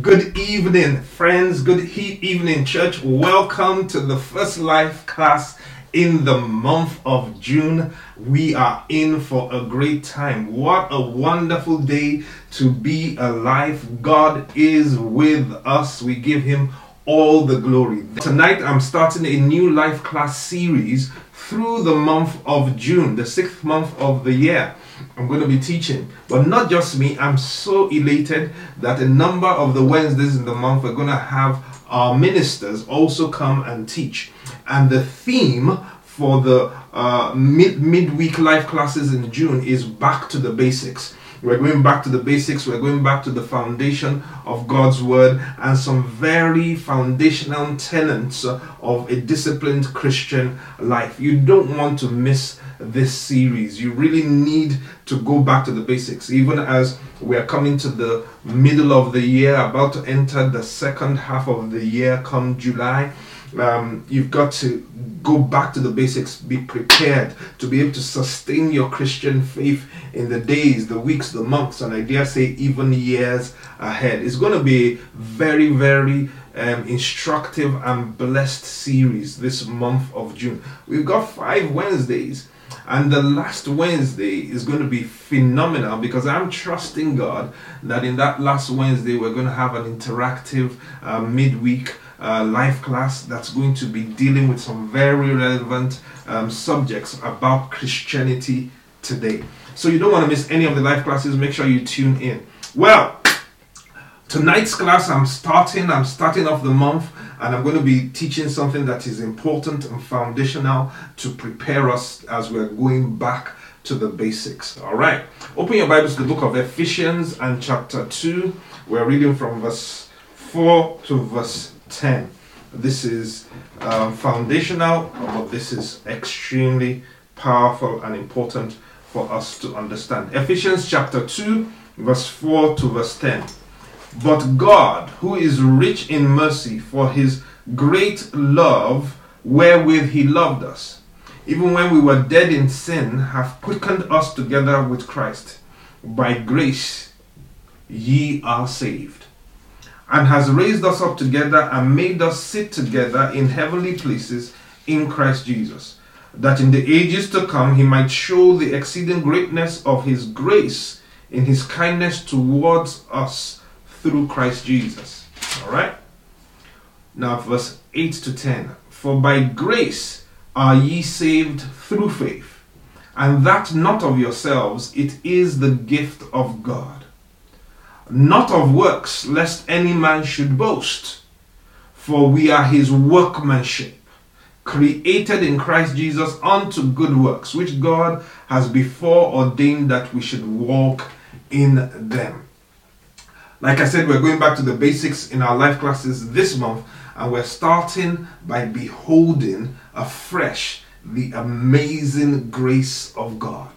Good evening, friends. Good he- evening, church. Welcome to the first life class in the month of June. We are in for a great time. What a wonderful day to be alive. God is with us. We give him all the glory. Tonight, I'm starting a new life class series through the month of June, the sixth month of the year. I'm going to be teaching, but not just me. I'm so elated that a number of the Wednesdays in the month we're going to have our ministers also come and teach. And the theme for the uh, mid midweek life classes in June is back to the basics. We're going back to the basics, we're going back to the foundation of God's Word and some very foundational tenets of a disciplined Christian life. You don't want to miss this series. You really need to go back to the basics, even as we are coming to the middle of the year, about to enter the second half of the year come July. Um, you've got to go back to the basics, be prepared to be able to sustain your Christian faith in the days, the weeks, the months, and I dare say even years ahead. It's going to be very, very um, instructive and blessed series this month of June. We've got five Wednesdays. And the last Wednesday is going to be phenomenal because I'm trusting God that in that last Wednesday we're going to have an interactive uh, midweek uh, life class that's going to be dealing with some very relevant um, subjects about Christianity today. So you don't want to miss any of the life classes. Make sure you tune in. Well, tonight's class I'm starting. I'm starting off the month and I'm going to be teaching something that is important and foundational to prepare us as we're going back to the basics. All right. Open your Bibles to the book of Ephesians and chapter 2. We're reading from verse 4 to verse 10. This is um, foundational, but this is extremely powerful and important for us to understand. Ephesians chapter 2, verse 4 to verse 10. But God, who is rich in mercy for his great love wherewith he loved us, even when we were dead in sin, hath quickened us together with Christ. By grace ye are saved and has raised us up together and made us sit together in heavenly places in Christ Jesus, that in the ages to come he might show the exceeding greatness of his grace in his kindness towards us through Christ Jesus. All right? Now, verse 8 to 10 For by grace are ye saved through faith, and that not of yourselves, it is the gift of God not of works, lest any man should boast. For we are his workmanship, created in Christ Jesus unto good works, which God has before ordained that we should walk in them. Like I said, we're going back to the basics in our life classes this month, and we're starting by beholding afresh the amazing grace of God.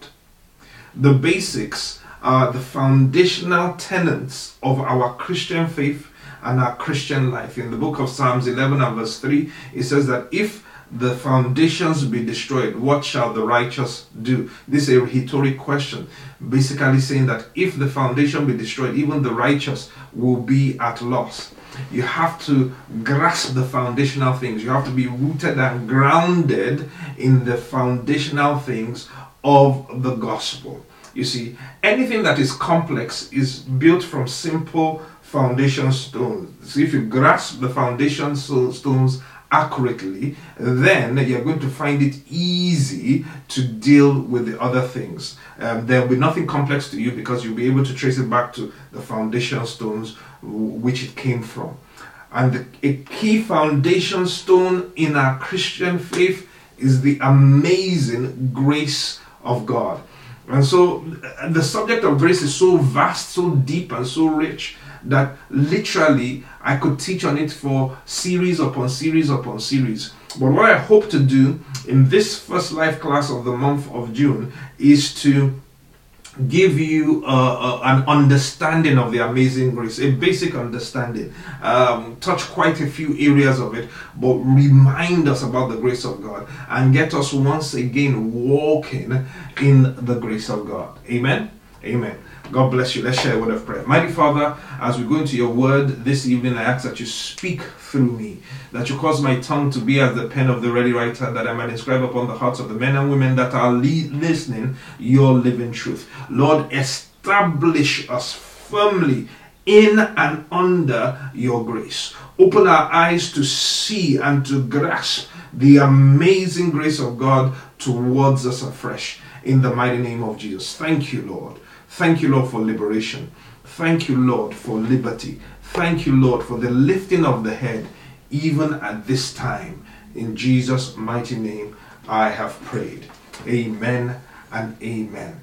The basics are the foundational tenets of our Christian faith and our Christian life. In the book of Psalms 11 and verse 3, it says that if the foundations be destroyed, what shall the righteous do? This is a rhetoric question, basically saying that if the foundation be destroyed, even the righteous will be at loss. You have to grasp the foundational things. You have to be rooted and grounded in the foundational things of the gospel. You see, anything that is complex is built from simple foundation stones. So if you grasp the foundation stones accurately, then you're going to find it easy to deal with the other things. Um, there will be nothing complex to you because you'll be able to trace it back to the foundation stones which it came from. And the, a key foundation stone in our Christian faith is the amazing grace of God. And so the subject of grace is so vast, so deep, and so rich that literally I could teach on it for series upon series upon series. But what I hope to do in this first life class of the month of June is to give you uh, uh, an understanding of the amazing grace, a basic understanding, um, touch quite a few areas of it, but remind us about the grace of God and get us once again walking in the grace of God. Amen. Amen. God bless you. Let's share a word of prayer. Mighty Father, As we go into your word this evening, I ask that you speak through me, that you cause my tongue to be as the pen of the ready writer, that I might inscribe upon the hearts of the men and women that are listening your living truth. Lord, establish us firmly in and under your grace. Open our eyes to see and to grasp the amazing grace of God towards us afresh in the mighty name of Jesus. Thank you, Lord. Thank you, Lord, for liberation. Thank you, Lord, for liberty. Thank you, Lord, for the lifting of the head, even at this time. In Jesus' mighty name, I have prayed. Amen and amen.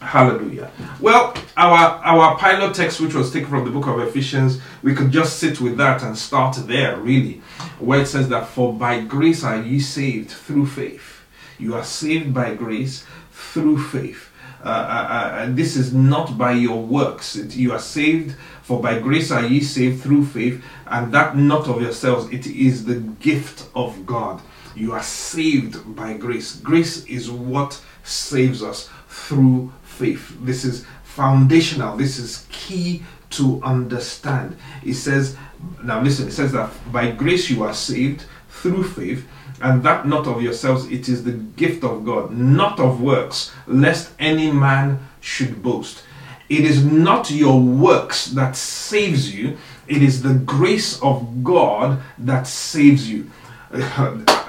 Hallelujah. Well, our our pilot text, which was taken from the book of Ephesians, we could just sit with that and start there, really, where it says that for by grace are ye saved through faith. You are saved by grace through faith. Uh, uh, uh, this is not by your works. It, you are saved, for by grace are ye saved through faith, and that not of yourselves. It is the gift of God. You are saved by grace. Grace is what saves us through faith. This is foundational. This is key to understand. It says, now listen, it says that by grace you are saved through faith, and that not of yourselves, it is the gift of God, not of works, lest any man should boast. It is not your works that saves you, it is the grace of God that saves you.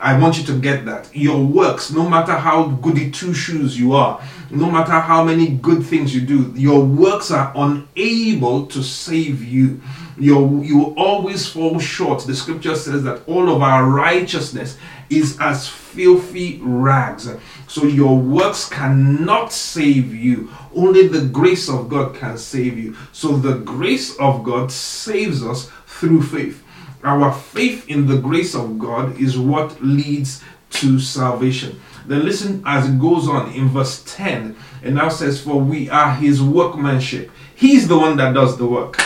I want you to get that. Your works, no matter how goody two shoes you are, no matter how many good things you do, your works are unable to save you. You, you always fall short. The scripture says that all of our righteousness is as filthy rags. So your works cannot save you. Only the grace of God can save you. So the grace of God saves us through faith. Our faith in the grace of God is what leads to salvation. Then listen as it goes on in verse 10. And now says, For we are his workmanship. He's the one that does the work.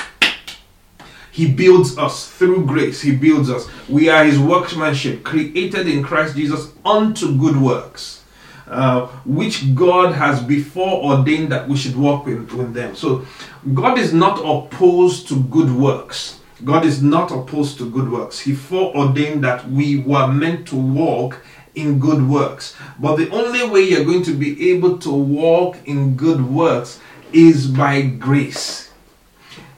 He builds us through grace. He builds us. We are his workmanship, created in Christ Jesus unto good works, uh, which God has before ordained that we should walk with, with them. So God is not opposed to good works. God is not opposed to good works. He foreordained that we were meant to walk in good works. But the only way you're going to be able to walk in good works is by grace.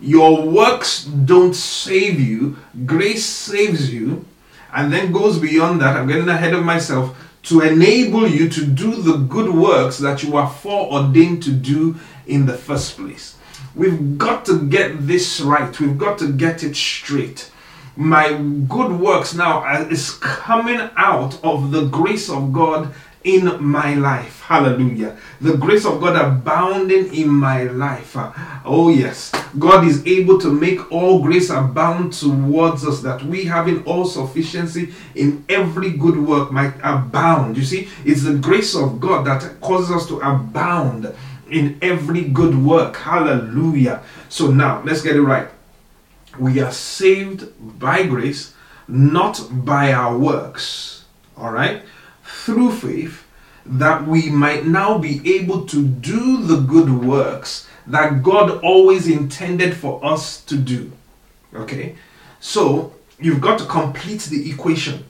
Your works don't save you, grace saves you, and then goes beyond that. I'm getting ahead of myself to enable you to do the good works that you are foreordained to do in the first place. We've got to get this right. We've got to get it straight. My good works now is coming out of the grace of God in my life. Hallelujah. The grace of God abounding in my life. Oh, yes. God is able to make all grace abound towards us that we, having all sufficiency in every good work, might abound. You see, it's the grace of God that causes us to abound in every good work. Hallelujah. So now, let's get it right. We are saved by grace, not by our works. All right? Through faith, that we might now be able to do the good works that God always intended for us to do. Okay? So, you've got to complete the equation.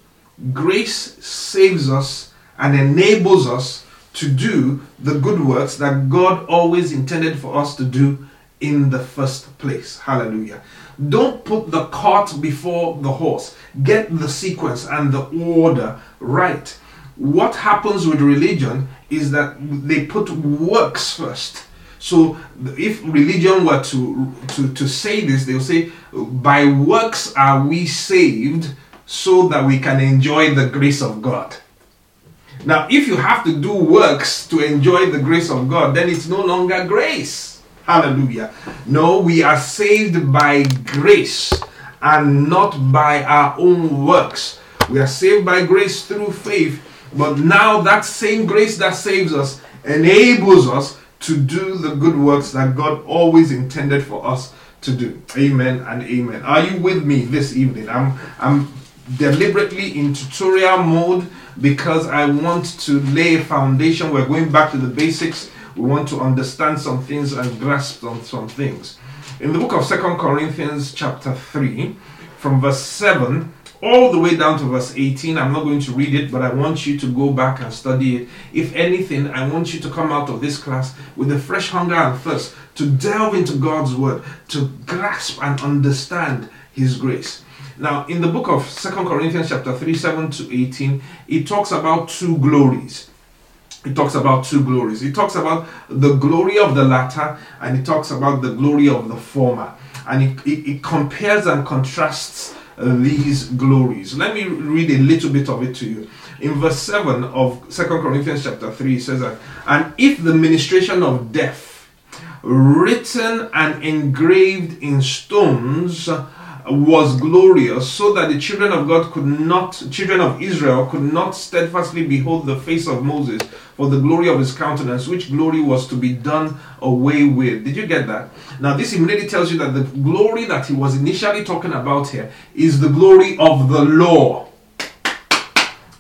Grace saves us and enables us to do the good works that God always intended for us to do in the first place. Hallelujah. Don't put the cart before the horse. Get the sequence and the order right. What happens with religion is that they put works first. So if religion were to, to, to say this, they'll say, by works are we saved so that we can enjoy the grace of God. Now, if you have to do works to enjoy the grace of God, then it's no longer grace. Hallelujah. No, we are saved by grace and not by our own works. We are saved by grace through faith, but now that same grace that saves us enables us to do the good works that God always intended for us to do. Amen and amen. Are you with me this evening? I'm I'm deliberately in tutorial mode because I want to lay a foundation. We're going back to the basics. we want to understand some things and grasp on some things. In the book of Second Corinthians, chapter 3, from verse 7 all the way down to verse 18. I'm not going to read it, but I want you to go back and study it. If anything, I want you to come out of this class with a fresh hunger and thirst to delve into God's word, to grasp and understand His grace. Now, in the book of Second Corinthians, chapter 3, 7 to 18, it talks about two glories. It talks about two glories. It talks about the glory of the latter and it talks about the glory of the former. And it, it, it compares and contrasts these glories. Let me read a little bit of it to you. In verse 7 of Second Corinthians chapter 3, it says that, And if the ministration of death, written and engraved in stones, was glorious, so that the children of God could not, children of Israel could not steadfastly behold the face of Moses for the glory of his countenance, which glory was to be done away with. Did you get that? Now, this immediately tells you that the glory that he was initially talking about here is the glory of the law.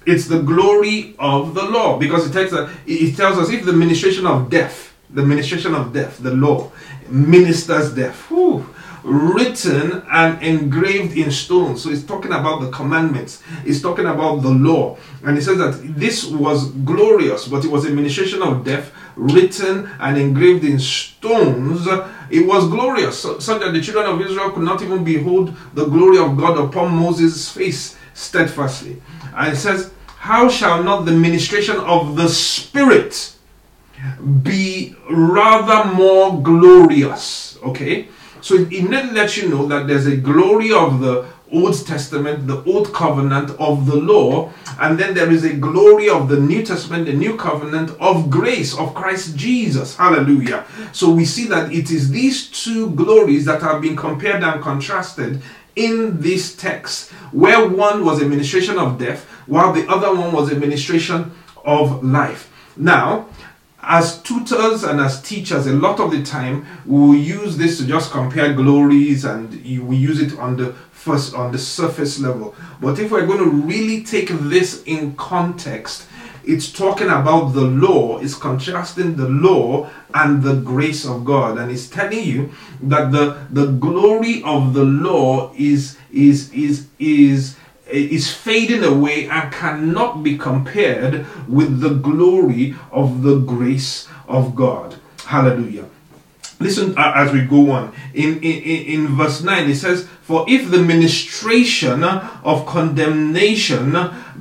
It's the glory of the law because it tells us, it tells us if the ministration of death, the ministration of death, the law, ministers death. Whew, written and engraved in stone. So it's talking about the commandments, it's talking about the law. And he says that this was glorious, but it was a ministration of death written and engraved in stones. It was glorious, so, that the children of Israel could not even behold the glory of God upon Moses' face steadfastly. And it says, How shall not the ministration of the Spirit be rather more glorious? Okay. So it, it lets you know that there's a glory of the Old Testament, the Old Covenant of the law, and then there is a glory of the New Testament, the New Covenant of grace of Christ Jesus. Hallelujah. So we see that it is these two glories that have been compared and contrasted in this text, where one was a ministration of death, while the other one was a ministration of life. Now, as tutors and as teachers, a lot of the time we use this to just compare glories and we use it on the first on the surface level. But if we're going to really take this in context, it's talking about the law, it's contrasting the law and the grace of God. And it's telling you that the, the glory of the law is is is is is fading away and cannot be compared with the glory of the grace of God. Hallelujah. Listen as we go on. In, in, in verse 9, it says, For if the ministration of condemnation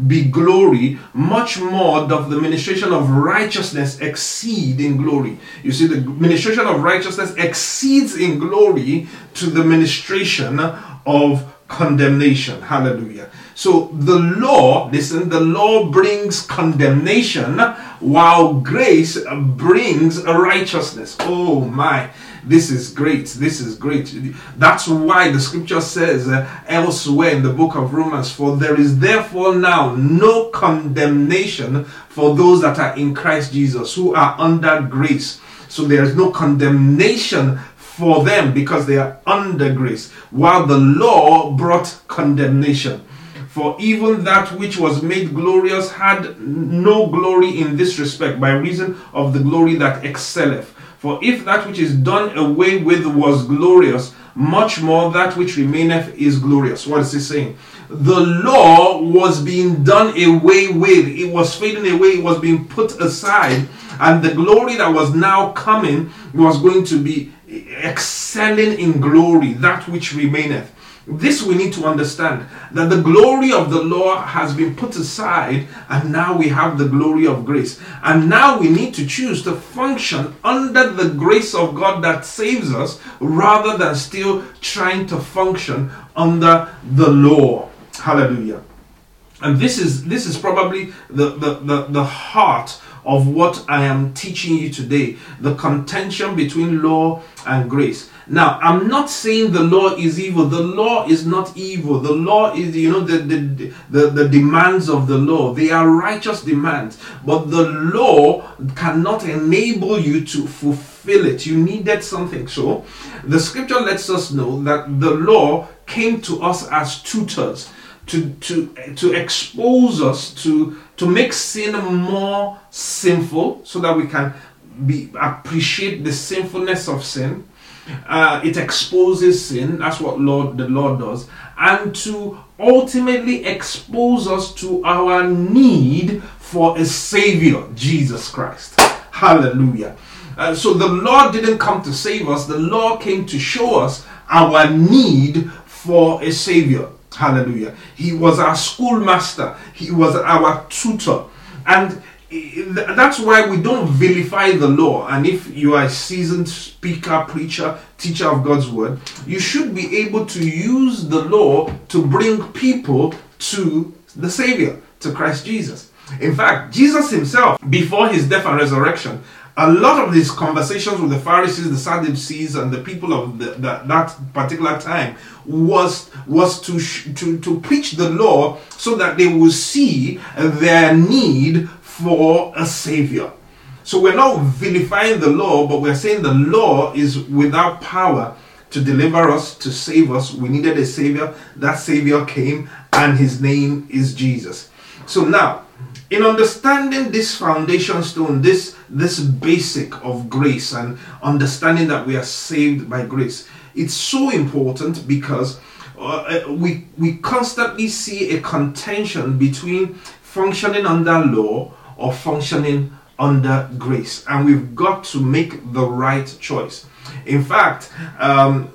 be glory, much more doth the ministration of righteousness exceed in glory. You see, the ministration of righteousness exceeds in glory to the ministration of condemnation. Hallelujah. So the law, listen, the law brings condemnation while grace brings righteousness. Oh my. This is great. This is great. That's why the scripture says uh, elsewhere in the book of Romans, for there is therefore now no condemnation for those that are in Christ Jesus who are under grace. So there is no condemnation for them because they are under grace, while the law brought condemnation. For even that which was made glorious had no glory in this respect, by reason of the glory that excelleth. For if that which is done away with was glorious, much more that which remaineth is glorious. What is he saying? The law was being done away with, it was fading away, it was being put aside, and the glory that was now coming was going to be excelling in glory, that which remaineth. This we need to understand that the glory of the law has been put aside, and now we have the glory of grace. And now we need to choose to function under the grace of God that saves us rather than still trying to function under the law. Hallelujah. And this is this is probably the, the, the, the heart of what I am teaching you today the contention between law and grace. Now, I'm not saying the law is evil. The law is not evil. The law is, you know, the, the, the, the, demands of the law. They are righteous demands. But the law cannot enable you to fulfill it. You needed something. So, the scripture lets us know that the law came to us as tutors to, to, to expose us to, to make sin more sinful so that we can be appreciate the sinfulness of sin. Uh, it exposes sin. That's what Lord the Lord does, and to ultimately expose us to our need for a Savior, Jesus Christ. Hallelujah. Uh, so the Lord didn't come to save us, the Lord came to show us our need for a Savior. Hallelujah. He was our schoolmaster, He was our tutor. And that's why we don't vilify the law. And if you are a seasoned speaker, preacher, teacher of God's word, you should be able to use the law to bring people to the Savior, to Christ Jesus. In fact, Jesus himself, before his death and resurrection, a lot of these conversations with the Pharisees, the Sadducees, and the people of the, the, that particular time was was to, to to preach the law so that they would see their need for a savior. So we're not vilifying the law, but we're saying the law is without power to deliver us, to save us. We needed a savior. That savior came, and his name is Jesus. So now, in understanding this foundation stone, this this basic of grace and understanding that we are saved by grace, it's so important because uh, we we constantly see a contention between functioning under law or functioning under grace. And we've got to make the right choice. In fact, um,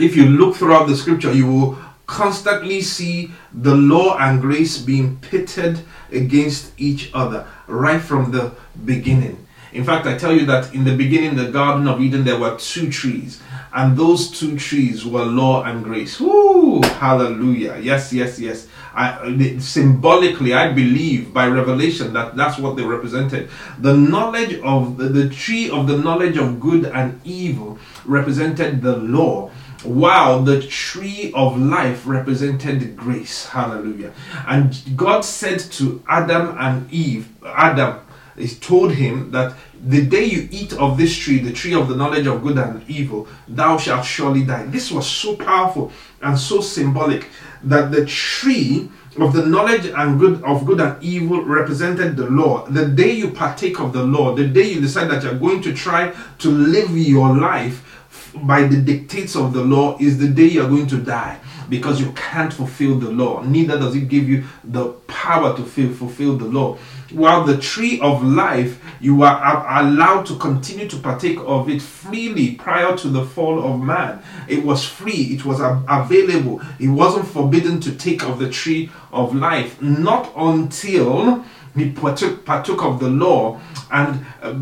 if you look throughout the scripture, you will constantly see the law and grace being pitted against each other right from the beginning. In fact, I tell you that in the beginning, the Garden of Eden, there were two trees and those two trees were law and grace. Woo! Hallelujah. Yes, yes, yes. I, symbolically, I believe by revelation that that's what they represented. The knowledge of the, the tree of the knowledge of good and evil represented the law while the tree of life represented grace. Hallelujah. And God said to Adam and Eve, Adam, he told him that the day you eat of this tree, the tree of the knowledge of good and evil, thou shalt surely die. This was so powerful and so symbolic that the tree of the knowledge and good of good and evil represented the law. The day you partake of the law, the day you decide that you're going to try to live your life by the dictates of the law is the day you're going to die because you can't fulfill the law. Neither does it give you the power to fulfill the law. While the tree of life, you are allowed to continue to partake of it freely prior to the fall of man. It was free, it was available. It wasn't forbidden to take of the tree of life, not until he partook, partook of the law and uh,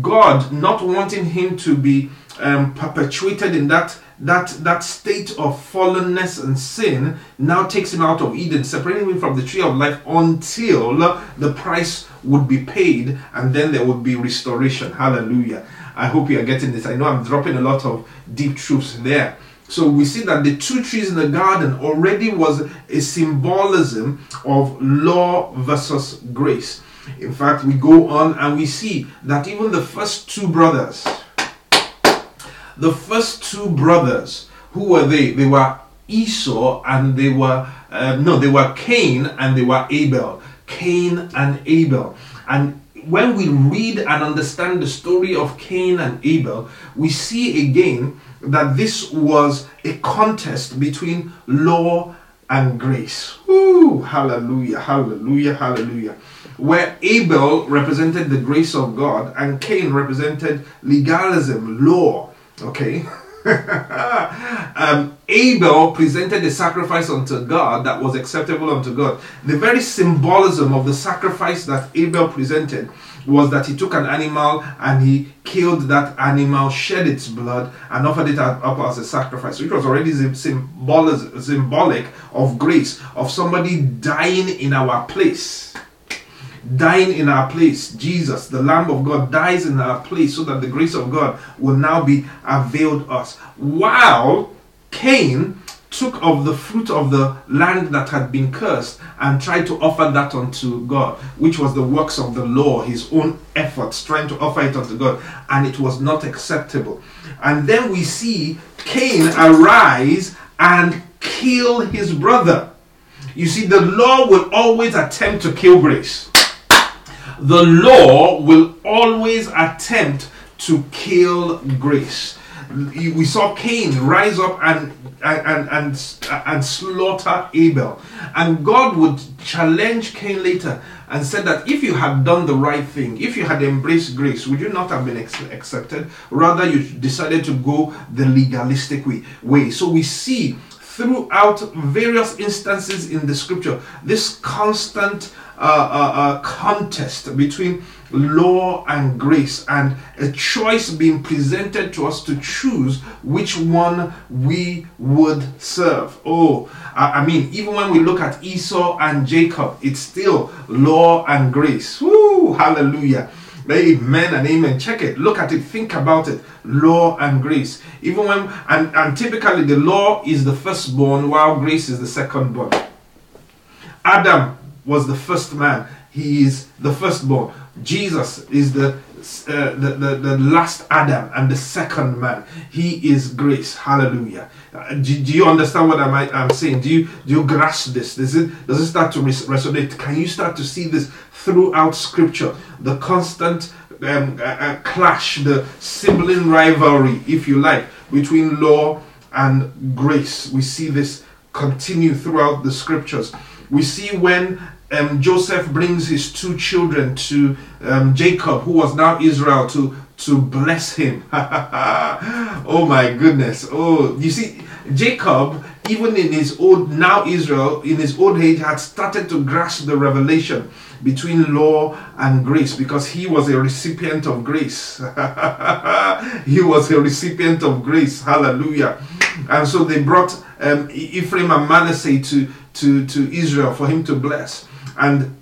God not wanting him to be um, perpetuated in that that that state of fallenness and sin now takes him out of Eden, separating him from the tree of life until the price would be paid and then there would be restoration. Hallelujah. I hope you are getting this. I know I'm dropping a lot of deep truths there. So we see that the two trees in the garden already was a symbolism of law versus grace. In fact, we go on and we see that even the first two brothers, the first two brothers, who were they? They were Esau and they were, uh, no, they were Cain and they were Abel. Cain and Abel. And when we read and understand the story of Cain and Abel, we see again that this was a contest between law and grace. Ooh, hallelujah, hallelujah, hallelujah. Where Abel represented the grace of God and Cain represented legalism, law. Okay? um, Abel presented a sacrifice unto God that was acceptable unto God. The very symbolism of the sacrifice that Abel presented was that he took an animal and he killed that animal, shed its blood, and offered it up as a sacrifice, which was already symbolic, of grace, of somebody dying in our place dying in our place. Jesus, the Lamb of God, dies in our place so that the grace of God will now be availed us. While Cain took of the fruit of the land that had been cursed and tried to offer that unto God, which was the works of the law, his own efforts, trying to offer it unto God, and it was not acceptable. And then we see Cain arise and kill his brother. You see, the law will always attempt to kill grace. The law will always attempt to kill grace. We saw Cain rise up and and and and slaughter Abel, and God would challenge Cain later and said that if you had done the right thing, if you had embraced grace, would you not have been accepted? Rather, you decided to go the legalistic way. way. So we see throughout various instances in the scripture this constant uh, contest between law and grace and a choice being presented to us to choose which one we would serve. Oh, I mean, even when we look at Esau and Jacob, it's still law and grace. Woo, hallelujah. Amen and amen. Check it. Look at it. Think about it. Law and grace. Even when, and, and typically the law is the firstborn while grace is the secondborn. Adam was the first man. He is the firstborn. Jesus is the uh, the, the, the last Adam and the second man. He is grace. Hallelujah. Uh, do, do, you understand what I'm, I'm saying? Do you do you grasp this? Does it does it start to res- resonate? Can you start to see this throughout Scripture? The constant um, uh, uh, clash, the sibling rivalry, if you like, between law and grace. We see this continue throughout the Scriptures. We see when um, Joseph brings his two children to um, Jacob, who was now Israel, to to bless him. oh my goodness! Oh, you see, Jacob, even in his old now Israel, in his old age, had started to grasp the revelation between law and grace because he was a recipient of grace. he was a recipient of grace. Hallelujah! And so they brought um, Ephraim and Manasseh to to to Israel for him to bless. And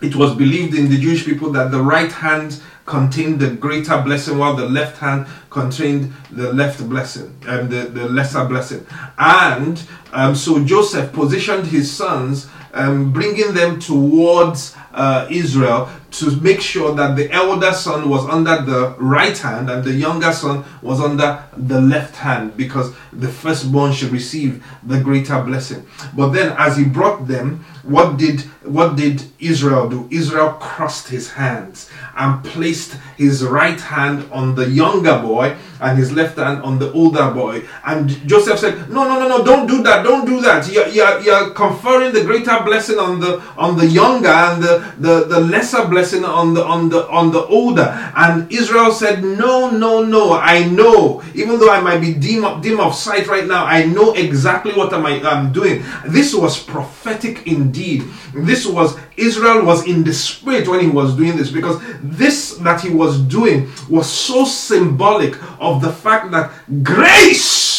it was believed in the Jewish people that the right hand contained the greater blessing while the left hand contained the left blessing and um, the, the lesser blessing. And um, so Joseph positioned his sons, um, bringing them towards uh, Israel to make sure that the elder son was under the right hand and the younger son was under the left hand because the firstborn should receive the greater blessing. But then as he brought them, what did what did Israel do? Israel crossed his hands and placed his right hand on the younger boy and his left hand on the older boy. And Joseph said, No, no, no, no, don't do that, don't do that. You're, you're, you're conferring the greater blessing on the on the younger and the, the, the lesser blessing on the on the on the older. And Israel said, No, no, no, I know. Even though I might be dim, dim of sight right now, I know exactly what am I, I'm doing. This was prophetic indeed. This was Israel was in the spirit when he was doing this because this that he was doing was so symbolic of the fact that grace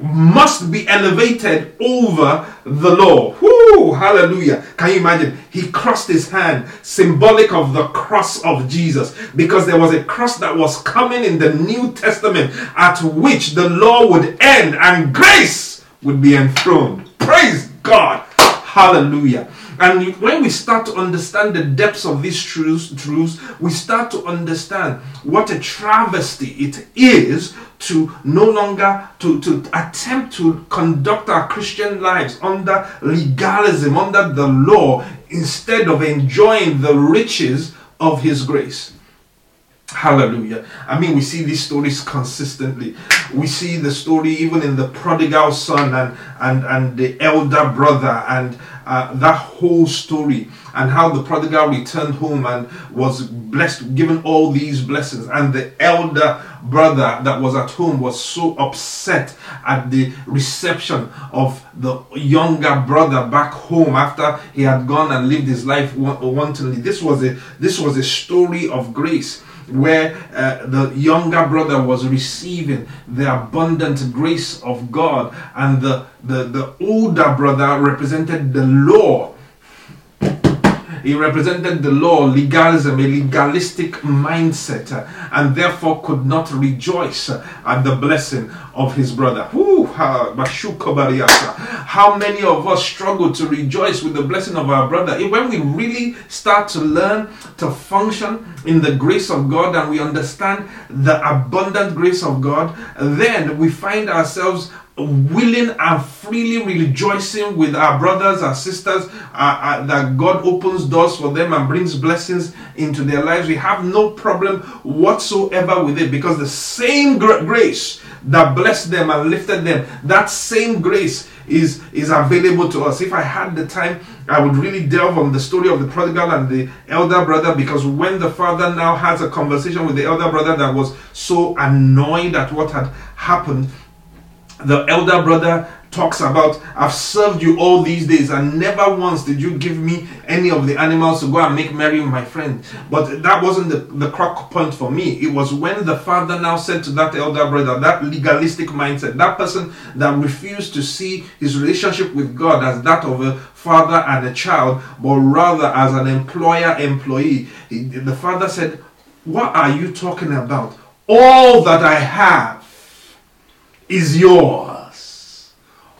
must be elevated over the law. Whoo, hallelujah. Can you imagine? He crossed his hand, symbolic of the cross of Jesus, because there was a cross that was coming in the New Testament at which the law would end and grace would be enthroned. Praise God. Hallelujah. And when we start to understand the depths of these truths, truths, we start to understand what a travesty it is to no longer to, to attempt to conduct our Christian lives under legalism, under the law, instead of enjoying the riches of his grace. Hallelujah. I mean, we see these stories consistently. We see the story even in the prodigal son and, and, and the elder brother and uh, that whole story and how the prodigal returned home and was blessed, given all these blessings. And the elder brother that was at home was so upset at the reception of the younger brother back home after he had gone and lived his life wantonly. This was a this was a story of grace where uh, the younger brother was receiving the abundant grace of God, and the, the, the older brother represented the law he represented the law, legalism, a legalistic mindset, and therefore could not rejoice at the blessing of his brother. How many of us struggle to rejoice with the blessing of our brother? When we really start to learn to function in the grace of God and we understand the abundant grace of God, then we find ourselves willing and freely rejoicing with our brothers and sisters uh, uh, that God opens doors for them and brings blessings into their lives. We have no problem whatsoever with it because the same grace that blessed them and lifted them, that same grace is, is available to us. If I had the time, I would really delve on the story of the prodigal and the elder brother because when the father now has a conversation with the elder brother that was so annoyed at what had happened, the elder brother talks about i've served you all these days and never once did you give me any of the animals to go and make merry with my friend. But that wasn't the, the crock point for me. It was when the father now said to that elder brother that legalistic mindset that person that refused to see his relationship with god as that of a father and a child but rather as an employer employee the father said what are you talking about? All that i have is yours.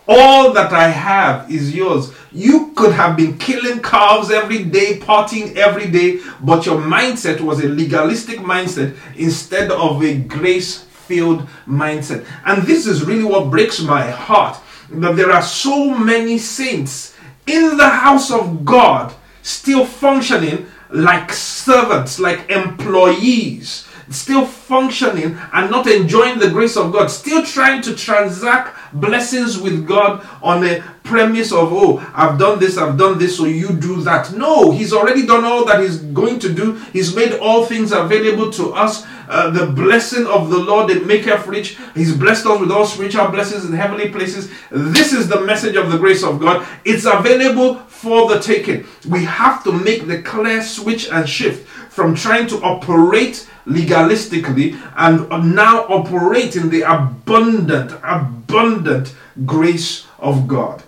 All that I have is yours. You could have been killing calves every day, partying every day, but your mindset was a legalistic mindset instead of a grace filled mindset. And this is really what breaks my heart that there are so many saints in the house of God still functioning like servants, like employees, still functioning and not enjoying the grace of God, still trying to transact blessings with God on a premise of, oh, I've done this, I've done this, so you do that. No, He's already done all that He's going to do. He's made all things available to us. Uh, the blessing of the Lord that maketh rich. He's blessed us with all spiritual blessings in heavenly places. This is the message of the grace of God. It's available for the taking. We have to make the clear switch and shift from trying to operate legalistically and now operate in the abundant, abundant grace of God.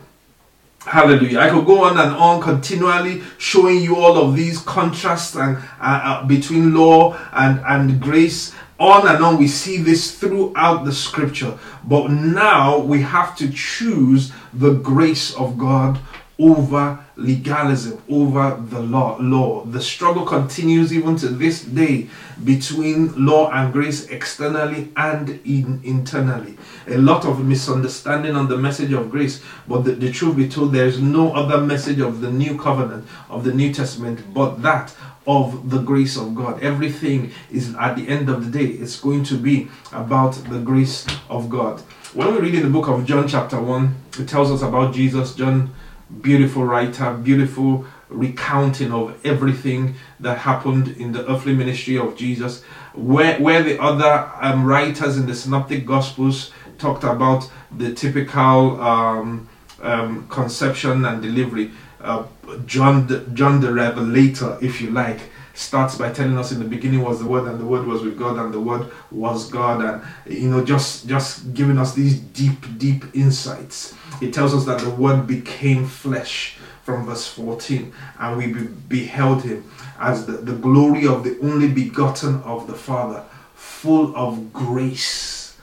Hallelujah. I could go on and on continually showing you all of these contrasts and uh, uh, between law and, and grace. On and on, we see this throughout the scripture. But now we have to choose the grace of God over legalism, over the law. Law. The struggle continues even to this day between law and grace externally and in, internally. A lot of misunderstanding on the message of grace, but the, the truth be told, there is no other message of the new covenant, of the New Testament, but that of the grace of God. Everything is at the end of the day, it's going to be about the grace of God. When we read in the book of John, chapter 1, it tells us about Jesus. John beautiful writer, beautiful recounting of everything that happened in the earthly ministry of Jesus, where, where the other um, writers in the Synoptic Gospels talked about the typical um, um, conception and delivery. Uh, John, the, John the Revelator, if you like, starts by telling us in the beginning was the word and the word was with god and the word was god and you know just just giving us these deep deep insights. It tells us that the word became flesh from verse 14 and we be- beheld him as the, the glory of the only begotten of the father full of grace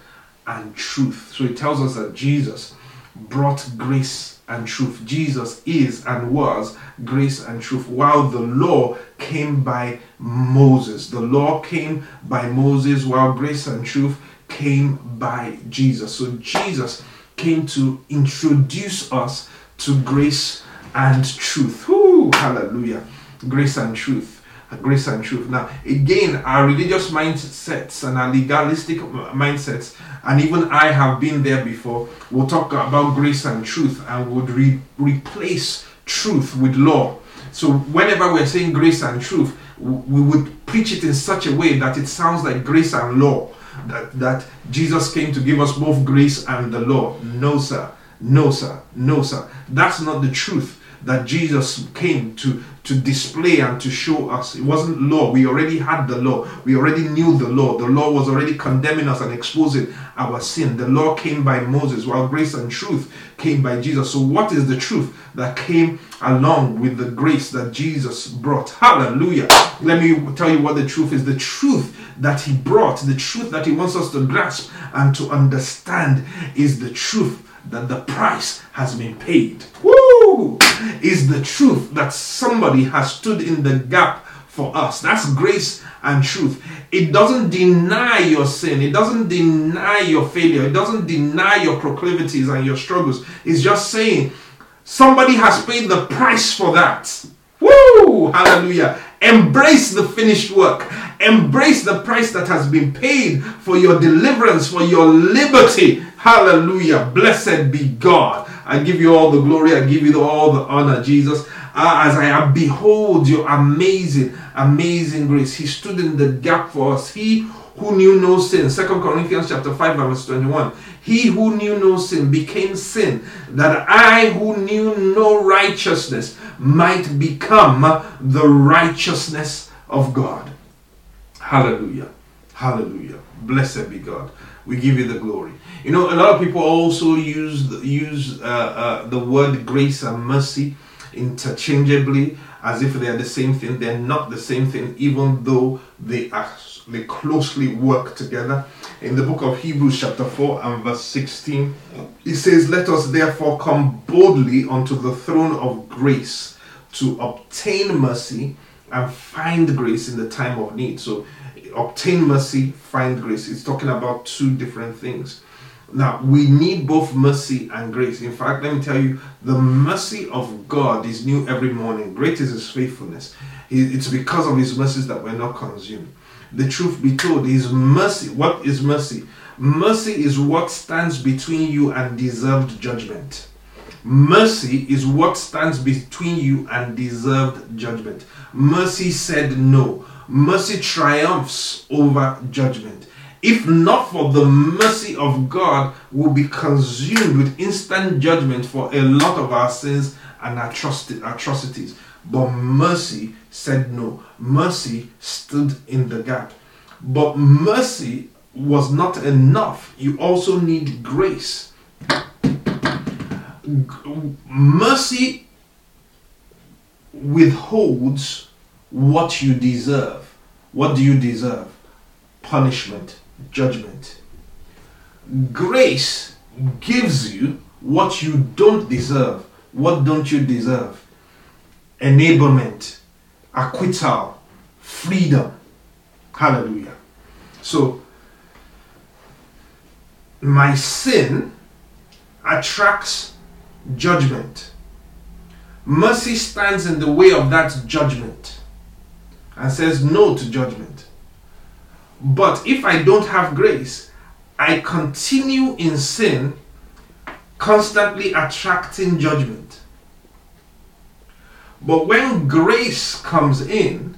and truth. So it tells us that jesus brought grace and truth. Jesus is and was grace and truth. While the law came by Moses, the law came by Moses, while grace and truth came by Jesus. So Jesus came to introduce us to grace and truth. Whoo, hallelujah. Grace and truth grace and truth. Now, again, our religious mindsets and our legalistic mindsets, and even I have been there before, we'll talk about grace and truth and would re- replace truth with law. So, whenever we're saying grace and truth, we would preach it in such a way that it sounds like grace and law. That, that Jesus came to give us both grace and the law. No, sir. No, sir. No, sir. That's not the truth that Jesus came to, to display and to show us. It wasn't law. We already had the law. We already knew the law. The law was already condemning us and exposing our sin. The law came by Moses, while grace and truth came by Jesus. So, what is the truth that came along with the grace that Jesus brought? Hallelujah. Let me tell you what the truth is. The truth that He brought, the truth that He wants us to grasp and to understand, is the truth that the price has been paid. Woo! Is the truth that somebody has stood in the gap for us. That's grace and truth. It doesn't deny your sin. It doesn't deny your failure. It doesn't deny your proclivities and your struggles. It's just saying somebody has paid the price for that. Woo! Hallelujah. Embrace the finished work. Embrace the price that has been paid for your deliverance, for your liberty. Hallelujah. Blessed be God. I give you all the glory. I give you all the honor, Jesus. Uh, as I behold your amazing, amazing grace. He stood in the gap for us. He who knew no sin. Second Corinthians chapter 5 verse 21. He who knew no sin became sin, that I who knew no righteousness might become the righteousness of God. Hallelujah. Hallelujah. Blessed be God. We give you the glory. You know, a lot of people also use use uh, uh, the word grace and mercy interchangeably as if they are the same thing. They're not the same thing, even though they are they closely work together. In the book of Hebrews, chapter 4 and verse 16, it says, Let us therefore come boldly unto the throne of grace to obtain mercy and find grace in the time of need. So, obtain mercy, find grace. It's talking about two different things. Now, we need both mercy and grace. In fact, let me tell you, the mercy of God is new every morning. Great is His faithfulness. It's because of His mercies that we're not consumed. The truth be told, is mercy. What is mercy? Mercy is what stands between you and deserved judgment. Mercy is what stands between you and deserved judgment. Mercy said no. Mercy triumphs over judgment if not for the mercy of God, we will be consumed with instant judgment for a lot of our sins and atrocities. But mercy said no. Mercy stood in the gap. But mercy was not enough. You also need grace. Mercy withholds what you deserve. What do you deserve? Punishment judgment. Grace gives you what you don't deserve. What don't you deserve? Enablement, acquittal, freedom. Hallelujah. So, my sin attracts judgment. Mercy stands in the way of that judgment and says no to judgment. But if I don't have grace, I continue in sin, constantly attracting judgment. But when grace comes in,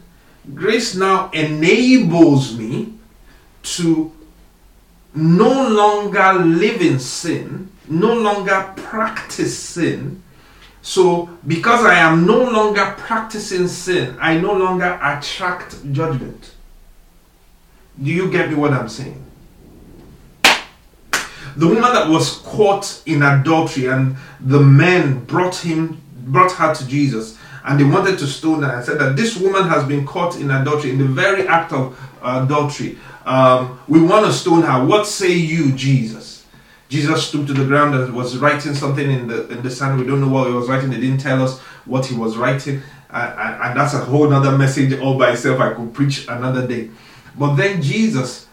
grace now enables me to no longer live in sin, no longer practice sin. So, because I am no longer practicing sin, I no longer attract judgment. Do you get me what I'm saying? The woman that was caught in adultery and the men brought him brought her to Jesus and they wanted to stone her and said that this woman has been caught in adultery in the very act of adultery. Um, we want to stone her. What say you, Jesus? Jesus stooped to the ground and was writing something in the in the sand. We don't know what he was writing. They didn't tell us what he was writing, and, and that's a whole other message all by itself. I could preach another day. But then Jesus,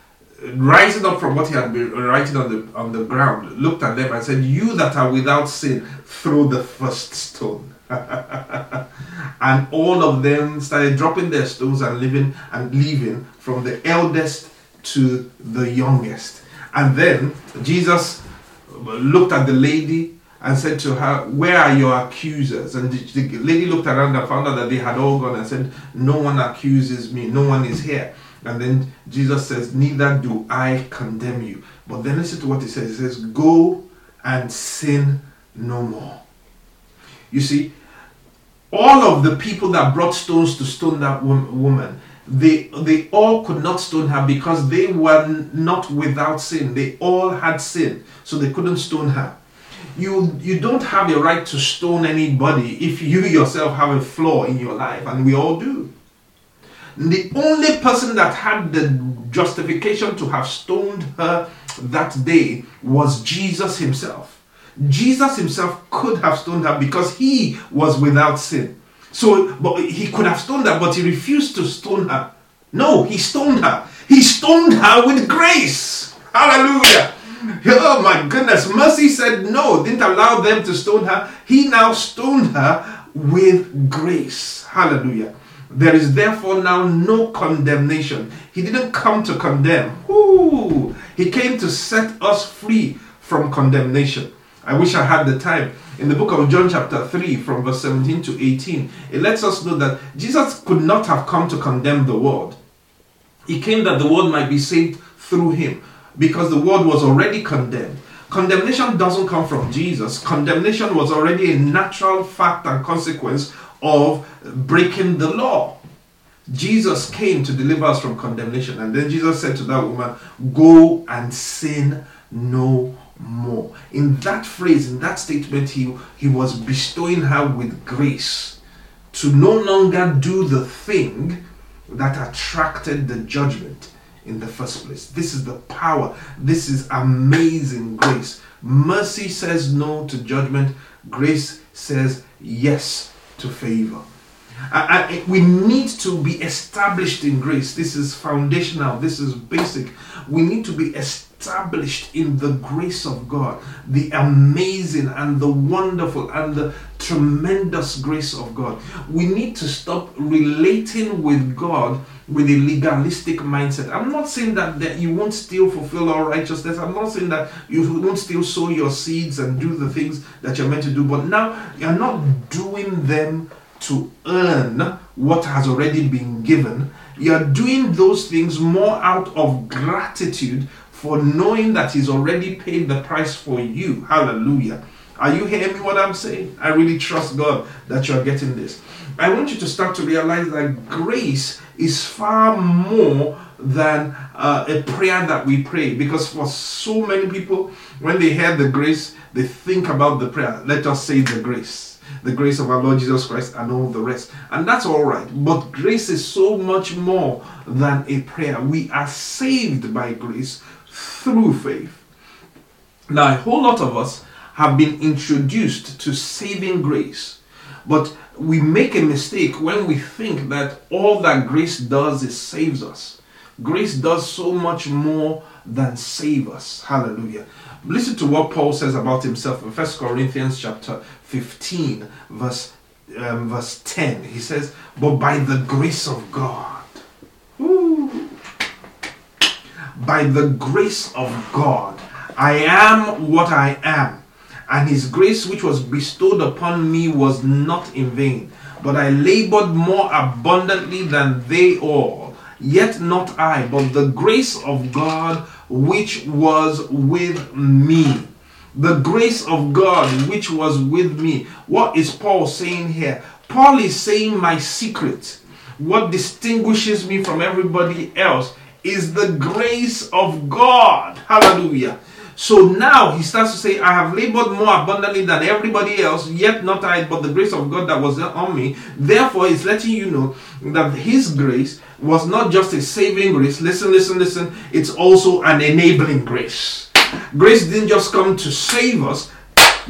rising up from what he had been writing on the on the ground, looked at them and said, "You that are without sin, throw the first stone." and all of them started dropping their stones and living and leaving from the eldest to the youngest. And then Jesus looked at the lady and said to her, Where are your accusers? And the lady looked around and found out that they had all gone and said, No one accuses me, no one is here. And then Jesus says, Neither do I condemn you. But then listen to what he says. He says, Go and sin no more. You see, all of the people that brought stones to stone that woman, they, they all could not stone her because they were not without sin. They all had sin, so they couldn't stone her. You, you don't have a right to stone anybody if you yourself have a flaw in your life, and we all do. The only person that had the justification to have stoned her that day was Jesus himself. Jesus himself could have stoned her because he was without sin. So, but he could have stoned her, but he refused to stone her. No, he stoned her. He stoned her with grace. Hallelujah. Oh my goodness. Mercy said no, didn't allow them to stone her. He now stoned her with grace. Hallelujah. There is therefore now no condemnation. He didn't come to condemn. Ooh, he came to set us free from condemnation. I wish I had the time. In the book of John, chapter 3, from verse 17 to 18, it lets us know that Jesus could not have come to condemn the world. He came that the world might be saved through him because the world was already condemned. Condemnation doesn't come from Jesus. Condemnation was already a natural fact and consequence of breaking the law. Jesus came to deliver us from condemnation. And then Jesus said to that woman, Go and sin no more. In that phrase, in that statement, he, he was bestowing her with grace to no longer do the thing that attracted the judgment in the first place. This is the power. This is amazing grace. Mercy says no to judgment, grace says yes to favor. I, I, we need to be established in grace. This is foundational. This is basic. We need to be established in the grace of God, the amazing and the wonderful and the tremendous grace of God. We need to stop relating with God with a legalistic mindset. I'm not saying that, that you won't still fulfill all righteousness. I'm not saying that you won't still sow your seeds and do the things that you're meant to do. But now you're not doing them to earn what has already been given. You're doing those things more out of gratitude for knowing that He's already paid the price for you. Hallelujah. Are you hearing what I'm saying? I really trust God that you're getting this. I want you to start to realize that grace is far more than uh, a prayer that we pray. Because for so many people, when they hear the grace, they think about the prayer. Let us say the grace. The grace of our Lord Jesus Christ and all the rest. And that's all right. But grace is so much more than a prayer. We are saved by grace through faith. Now, a whole lot of us have been introduced to saving grace. But we make a mistake when we think that all that grace does is saves us. Grace does so much more than save us. Hallelujah. Listen to what Paul says about himself in 1 Corinthians chapter 15, verse, um, verse 10. He says, But by the grace of God, ooh, by the grace of God, I am what I am and his grace which was bestowed upon me was not in vain. But I labored more abundantly than they all. Yet not I, but the grace of God which was with me. The grace of God which was with me. What is Paul saying here? Paul is saying, My secret, what distinguishes me from everybody else, is the grace of God. Hallelujah. So now he starts to say, I have labored more abundantly than everybody else, yet not I, but the grace of God that was on me. Therefore, he's letting you know that his grace was not just a saving grace. Listen, listen, listen. It's also an enabling grace. Grace didn't just come to save us,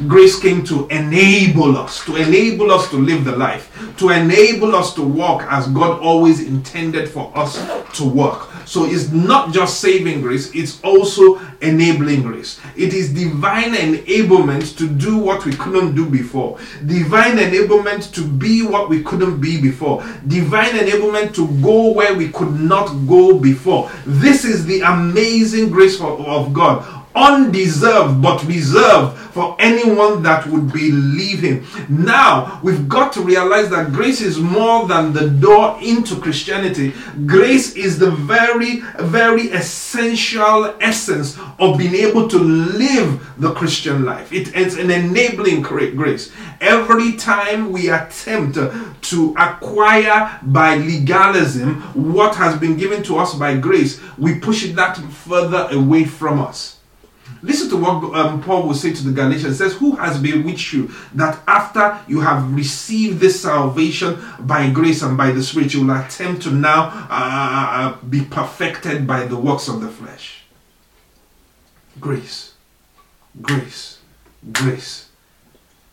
grace came to enable us, to enable us to live the life, to enable us to walk as God always intended for us to walk. So it's not just saving grace, it's also enabling grace. It is divine enablement to do what we couldn't do before, divine enablement to be what we couldn't be before, divine enablement to go where we could not go before. This is the amazing grace of God undeserved but reserved for anyone that would believe him. Now, we've got to realize that grace is more than the door into Christianity. Grace is the very, very essential essence of being able to live the Christian life. It, it's an enabling grace. Every time we attempt to acquire by legalism what has been given to us by grace, we push that further away from us. Listen to what um, Paul will say to the Galatians. Says, Who has bewitched you that after you have received this salvation by grace and by the Spirit, you will attempt to now uh, uh, uh, be perfected by the works of the flesh? Grace, grace, grace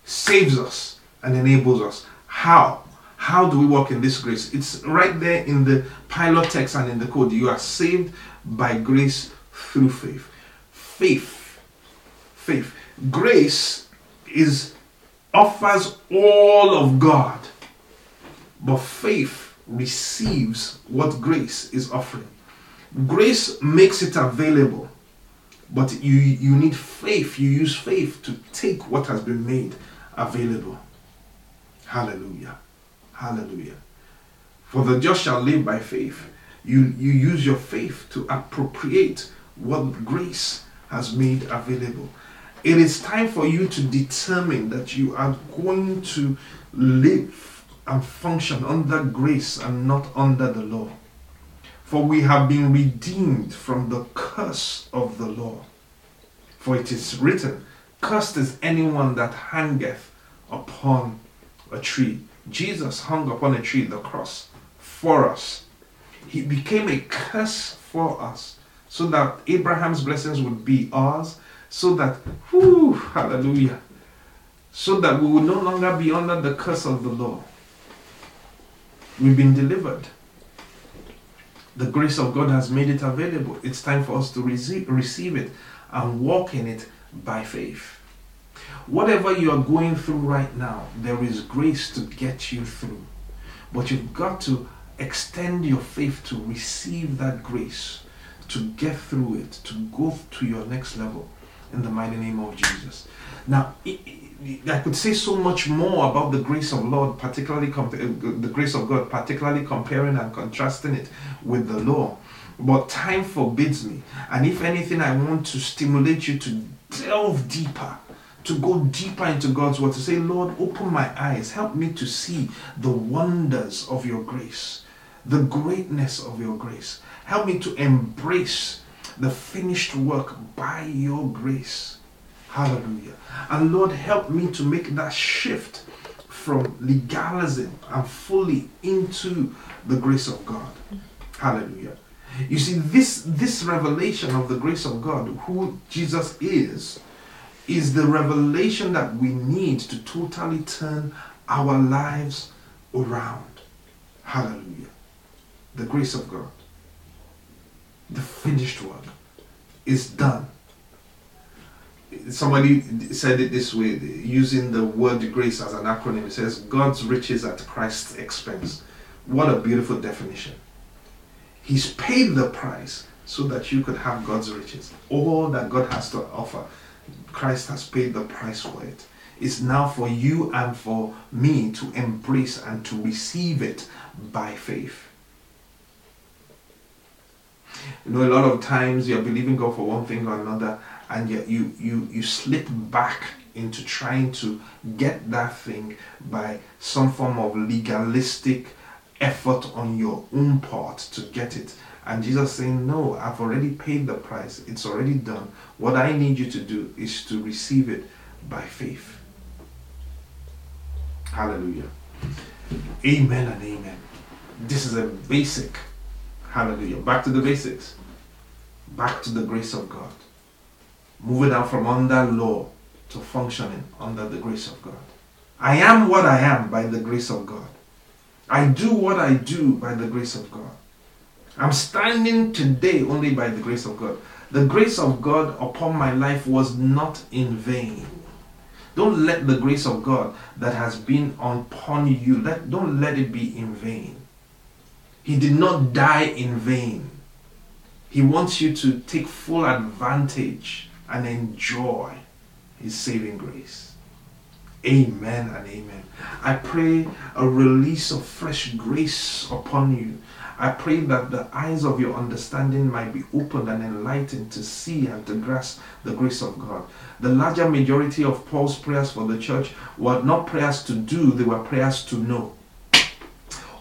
saves us and enables us. How? How do we walk in this grace? It's right there in the pilot text and in the code. You are saved by grace through faith. Faith. Faith. Grace is offers all of God. But faith receives what grace is offering. Grace makes it available. But you, you need faith. You use faith to take what has been made available. Hallelujah. Hallelujah. For the just shall live by faith. You, you use your faith to appropriate what grace has made available. It is time for you to determine that you are going to live and function under grace and not under the law. For we have been redeemed from the curse of the law. For it is written, Cursed is anyone that hangeth upon a tree. Jesus hung upon a tree, the cross, for us. He became a curse for us so that Abraham's blessings would be ours, so that, whew, hallelujah, so that we will no longer be under the curse of the law. We've been delivered. The grace of God has made it available. It's time for us to receive, receive it and walk in it by faith. Whatever you are going through right now, there is grace to get you through. But you've got to extend your faith to receive that grace, to get through it, to go to your next level in the mighty name of Jesus. Now, I could say so much more about the grace of Lord, particularly uh, the grace of God, particularly comparing and contrasting it with the law. But time forbids me. And if anything, I want to stimulate you to delve deeper to go deeper into God's word, to say, Lord, open my eyes, help me to see the wonders of your grace, the greatness of your grace. Help me to embrace the finished work by your grace. Hallelujah. And Lord, help me to make that shift from legalism and fully into the grace of God. Hallelujah. You see, this, this revelation of the grace of God, who Jesus is, is the revelation that we need to totally turn our lives around. Hallelujah. The grace of God. The finished work is done. Somebody said it this way, using the word grace as an acronym. It says, God's riches at Christ's expense. What a beautiful definition. He's paid the price so that you could have God's riches. All that God has to offer Christ has paid the price for it. It's now for you and for me to embrace and to receive it by faith. You know, a lot of times you're believing God for one thing or another, and yet you you you slip back into trying to get that thing by some form of legalistic effort on your own part to get it. And Jesus saying, No, I've already paid the price. It's already done. What I need you to do is to receive it by faith. Hallelujah. Amen and amen. This is a basic. Hallelujah. Back to the basics. Back to the grace of God. Moving out from under law to functioning under the grace of God. I am what I am by the grace of God. I do what I do by the grace of God. I'm standing today only by the grace of God. The grace of God upon my life was not in vain. Don't let the grace of God that has been upon you, let, don't let it be in vain. He did not die in vain. He wants you to take full advantage and enjoy His saving grace. Amen and amen. I pray a release of fresh grace upon you I pray that the eyes of your understanding might be opened and enlightened to see and to grasp the grace of God. The larger majority of Paul's prayers for the church were not prayers to do, they were prayers to know.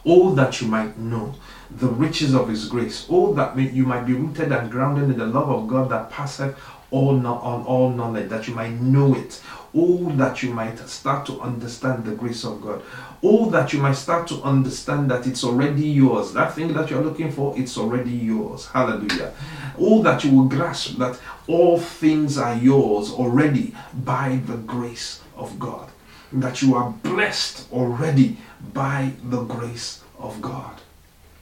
All that you might know the riches of his grace. All that you might be rooted and grounded in the love of God that passeth all on all knowledge, that you might know it. All that you might start to understand the grace of God. All that you might start to understand that it's already yours. That thing that you're looking for, it's already yours. Hallelujah. All that you will grasp that all things are yours already by the grace of God. that you are blessed already by the grace of God.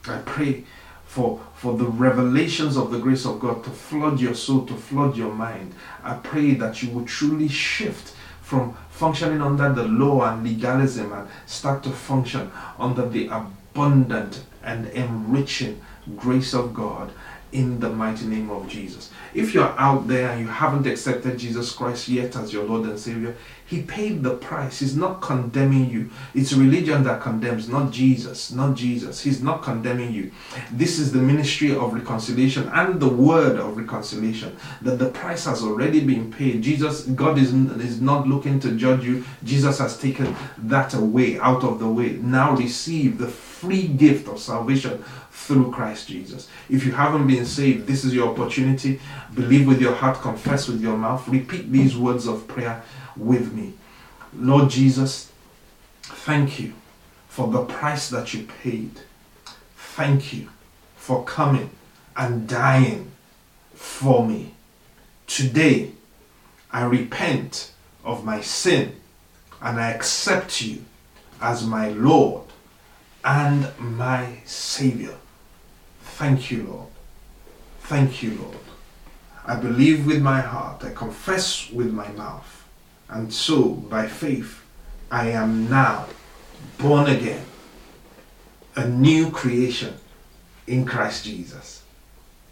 I pray for, for the revelations of the grace of God to flood your soul, to flood your mind. I pray that you will truly shift from functioning under the law and legalism and start to function under the abundant and enriching grace of God in the mighty name of Jesus. If you're out there and you haven't accepted Jesus Christ yet as your Lord and Savior, He paid the price. He's not condemning you. It's religion that condemns, not Jesus. Not Jesus. He's not condemning you. This is the ministry of reconciliation and the word of reconciliation. That the price has already been paid. Jesus, God is, is not looking to judge you. Jesus has taken that away, out of the way. Now receive the free gift of salvation through Christ Jesus. If you haven't been saved, this is your opportunity. Believe with your heart, confess with your mouth. Repeat these words of prayer with me. Lord Jesus, thank you for the price that you paid. Thank you for coming and dying for me. Today, I repent of my sin and I accept you as my Lord and my Savior. Thank you, Lord. Thank you, Lord. I believe with my heart, I confess with my mouth, and so by faith, I am now born again, a new creation in Christ Jesus.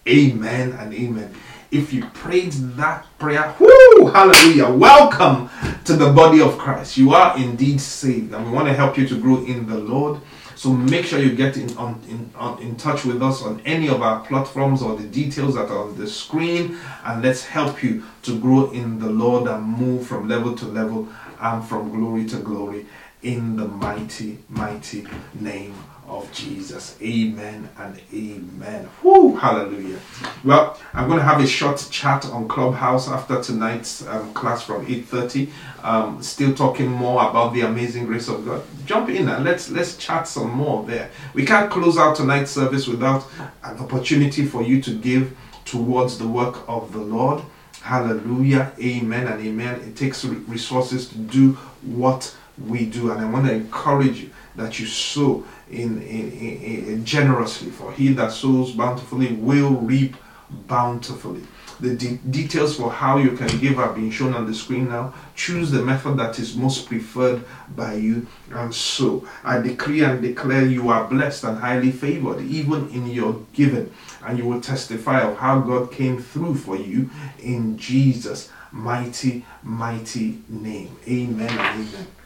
Amen and amen. If you prayed that prayer, whoo, hallelujah, welcome to the body of Christ. You are indeed saved, and we want to help you to grow in the Lord. So make sure you get in, on, in, on, in touch with us on any of our platforms or the details that are on the screen, and let's help you to grow in the Lord and move from level to level and from glory to glory in the mighty, mighty name of Jesus. Amen and amen. Hallelujah. Well, I'm going to have a short chat on Clubhouse after tonight's um, class from 8:30. Um, still talking more about the amazing grace of God. Jump in and let's let's chat some more there. We can't close out tonight's service without an opportunity for you to give towards the work of the Lord. Hallelujah. Amen and amen. It takes resources to do what we do, and I want to encourage you that you sow in, in, in, in generously. For he that sows bountifully will reap bountifully. The de- details for how you can give are being shown on the screen now. Choose the method that is most preferred by you. And so I decree and declare you are blessed and highly favored, even in your giving. And you will testify of how God came through for you in Jesus' mighty, mighty name. Amen amen.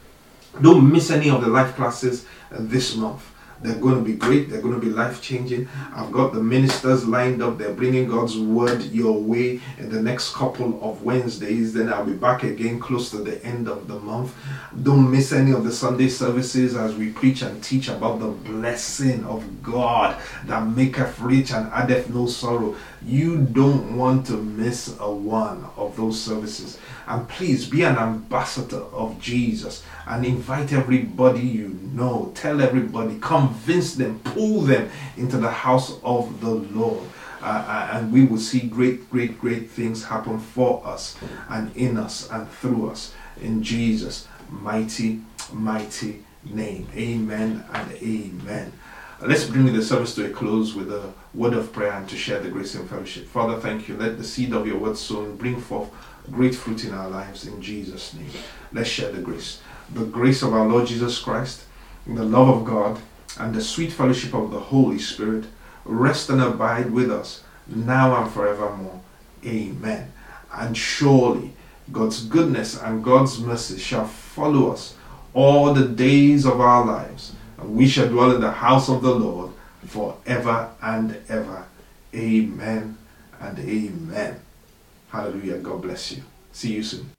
Don't miss any of the life classes uh, this month. They're going to be great. They're going to be life changing. I've got the ministers lined up. They're bringing God's word your way in the next couple of Wednesdays. Then I'll be back again close to the end of the month. Don't miss any of the Sunday services as we preach and teach about the blessing of God that maketh rich and addeth no sorrow. You don't want to miss a one of those services. And please be an ambassador of Jesus and invite everybody you know. Tell everybody, convince them, pull them into the house of the Lord. Uh, uh, and we will see great, great, great things happen for us and in us and through us in Jesus' mighty, mighty name. Amen and amen. Let's bring the service to a close with a word of prayer and to share the grace and fellowship. Father, thank you. Let the seed of your word sown bring forth great fruit in our lives in Jesus' name. Let's share the grace. The grace of our Lord Jesus Christ, the love of God, and the sweet fellowship of the Holy Spirit rest and abide with us now and forevermore. Amen. And surely God's goodness and God's mercy shall follow us all the days of our lives and we shall dwell in the house of the Lord forever and ever. Amen and amen. Hallelujah. God bless you. See you soon.